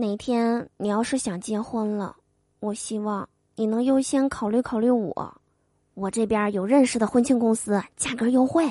哪天你要是想结婚了，我希望你能优先考虑考虑我，我这边有认识的婚庆公司，价格优惠。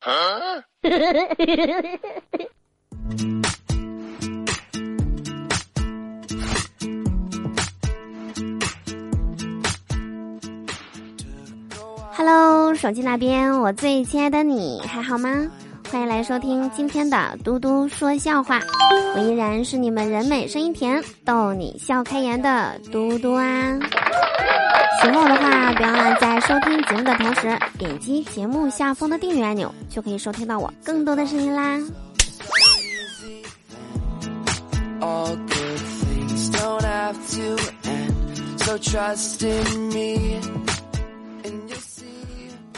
Hello，手机那边，我最亲爱的你还好吗？欢迎来收听今天的嘟嘟说笑话，我依然是你们人美声音甜、逗你笑开颜的嘟嘟啊！喜欢我的话，不要忘了在收听节目的同时点击节目下方的订阅按钮，就可以收听到我更多的声音啦。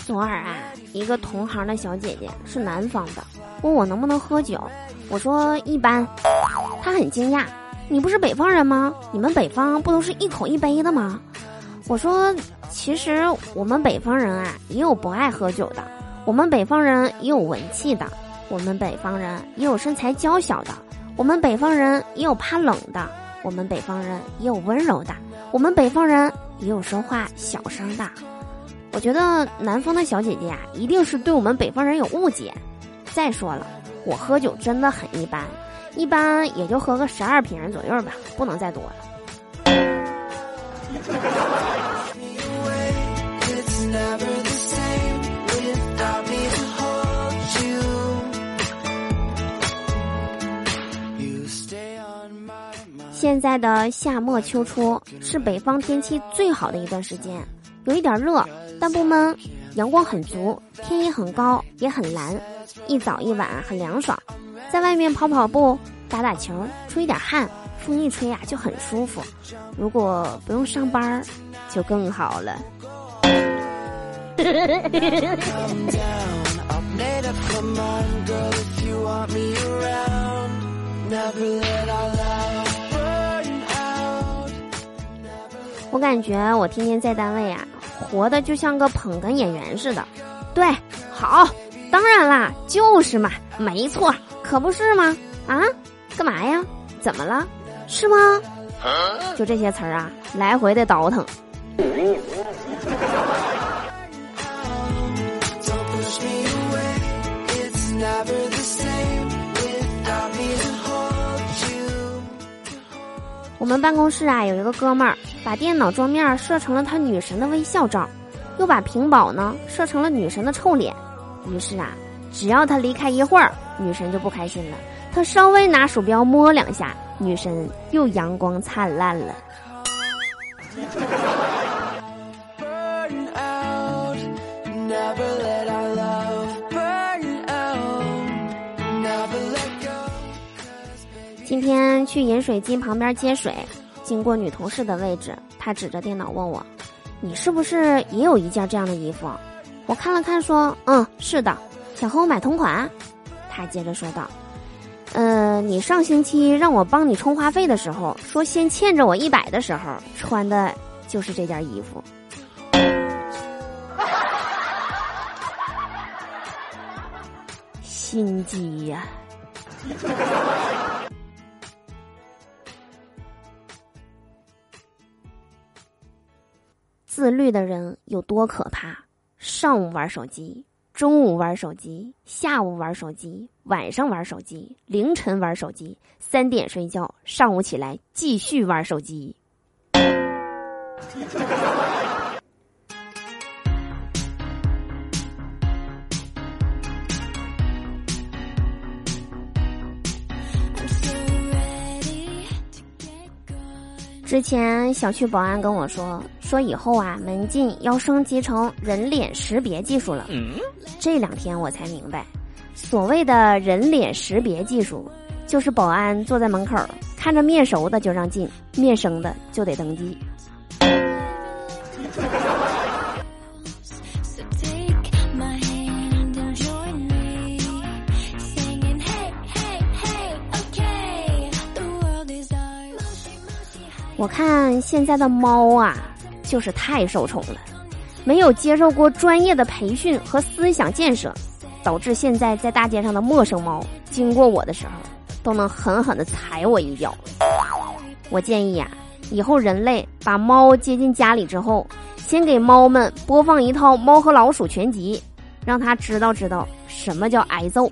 左耳啊。一个同行的小姐姐是南方的，问我能不能喝酒，我说一般。她很惊讶，你不是北方人吗？你们北方不都是一口一杯的吗？我说，其实我们北方人啊，也有不爱喝酒的，我们北方人也有文气的，我们北方人也有身材娇小的，我们北方人也有怕冷的，我们北方人也有温柔的，我们北方人也有说话小声的。我觉得南方的小姐姐啊，一定是对我们北方人有误解。再说了，我喝酒真的很一般，一般也就喝个十二瓶左右吧，不能再多了。现在的夏末秋初是北方天气最好的一段时间，有一点热。但不闷，阳光很足，天也很高，也很蓝，一早一晚很凉爽，在外面跑跑步、打打球，出一点汗，风一吹啊就很舒服。如果不用上班，就更好了。我感觉我天天在单位啊。活的就像个捧哏演员似的，对，好，当然啦，就是嘛，没错，可不是吗？啊，干嘛呀？怎么了？是吗？就这些词儿啊，来回的倒腾。我们办公室啊，有一个哥们儿。把电脑桌面设成了他女神的微笑照，又把屏保呢设成了女神的臭脸。于是啊，只要他离开一会儿，女神就不开心了。他稍微拿鼠标摸两下，女神又阳光灿烂了。今天去饮水机旁边接水。经过女同事的位置，他指着电脑问我：“你是不是也有一件这样的衣服？”我看了看，说：“嗯，是的，想和我买同款。”他接着说道：“呃，你上星期让我帮你充话费的时候，说先欠着我一百的时候，穿的就是这件衣服。”心机呀！自律的人有多可怕？上午玩手机，中午玩手机，下午玩手机，晚上玩手机，凌晨玩手机，三点睡觉，上午起来继续玩手机。之前小区保安跟我说，说以后啊门禁要升级成人脸识别技术了。这两天我才明白，所谓的人脸识别技术，就是保安坐在门口，看着面熟的就让进，面生的就得登记。我看现在的猫啊，就是太受宠了，没有接受过专业的培训和思想建设，导致现在在大街上的陌生猫经过我的时候，都能狠狠的踩我一脚。我建议呀，以后人类把猫接进家里之后，先给猫们播放一套《猫和老鼠》全集，让它知道知道什么叫挨揍。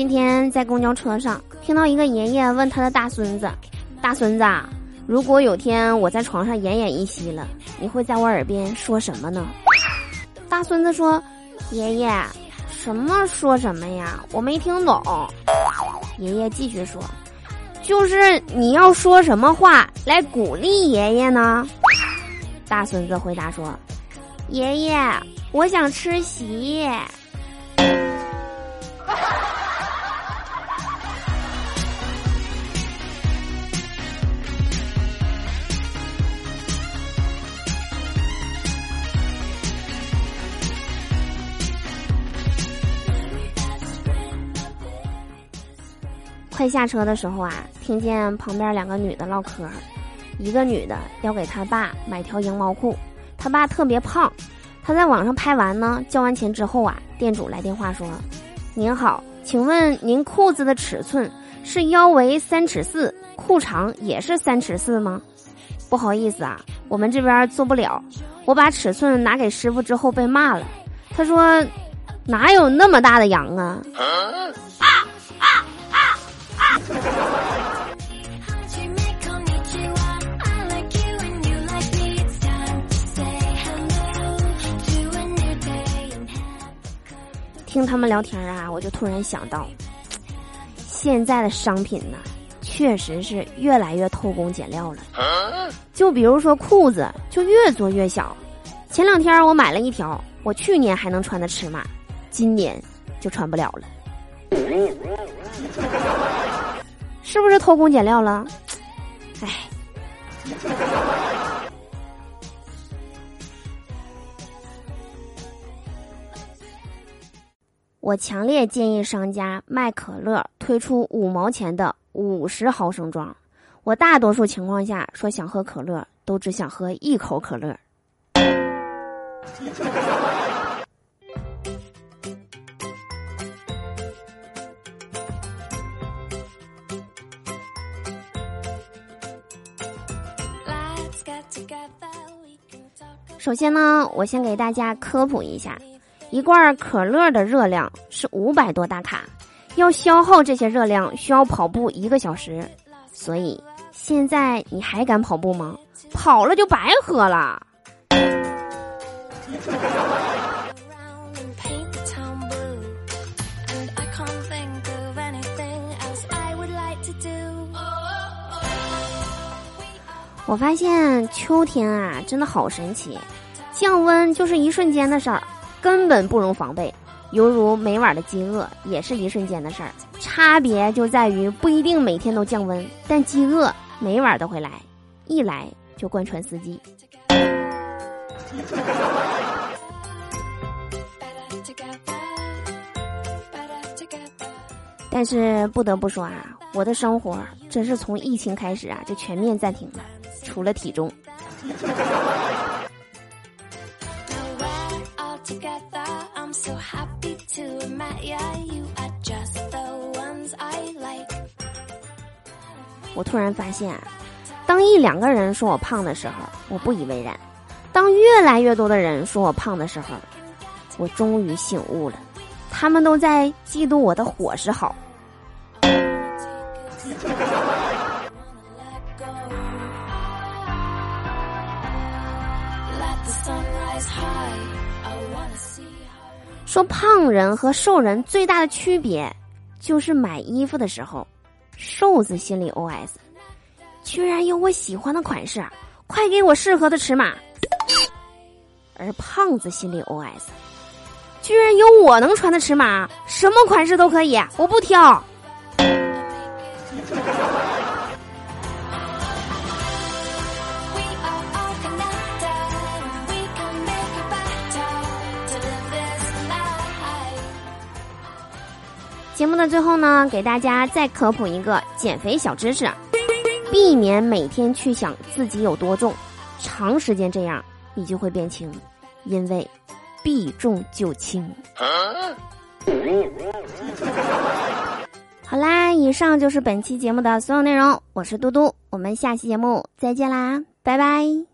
今天在公交车上听到一个爷爷问他的大孙子：“大孙子，如果有天我在床上奄奄一息了，你会在我耳边说什么呢？”大孙子说：“爷爷，什么说什么呀？我没听懂。”爷爷继续说：“就是你要说什么话来鼓励爷爷呢？”大孙子回答说：“爷爷，我想吃席。”快下车的时候啊，听见旁边两个女的唠嗑，一个女的要给他爸买条羊毛裤，他爸特别胖，他在网上拍完呢，交完钱之后啊，店主来电话说：“您好，请问您裤子的尺寸是腰围三尺四，裤长也是三尺四吗？”不好意思啊，我们这边做不了。我把尺寸拿给师傅之后被骂了，他说：“哪有那么大的羊啊？”听他们聊天啊，我就突然想到，现在的商品呢，确实是越来越偷工减料了。就比如说裤子，就越做越小。前两天我买了一条我去年还能穿的尺码，今年就穿不了了。是不是偷工减料了？我强烈建议商家卖可乐推出五毛钱的五十毫升装。我大多数情况下说想喝可乐，都只想喝一口可乐。首先呢，我先给大家科普一下，一罐可乐的热量是五百多大卡，要消耗这些热量需要跑步一个小时，所以现在你还敢跑步吗？跑了就白喝了。我发现秋天啊，真的好神奇，降温就是一瞬间的事儿，根本不容防备，犹如每晚的饥饿也是一瞬间的事儿，差别就在于不一定每天都降温，但饥饿每晚都会来，一来就贯穿四季。但是不得不说啊，我的生活真是从疫情开始啊，就全面暂停了。除了体重。我突然发现，当一两个人说我胖的时候，我不以为然；当越来越多的人说我胖的时候，我终于醒悟了，他们都在嫉妒我的伙食好。说胖人和瘦人最大的区别，就是买衣服的时候，瘦子心里 OS：居然有我喜欢的款式，快给我适合的尺码；而胖子心里 OS：居然有我能穿的尺码，什么款式都可以，我不挑。节目的的最后呢，给大家再科普一个减肥小知识：避免每天去想自己有多重，长时间这样你就会变轻，因为避重就轻。好啦，以上就是本期节目的所有内容。我是嘟嘟，我们下期节目再见啦，拜拜。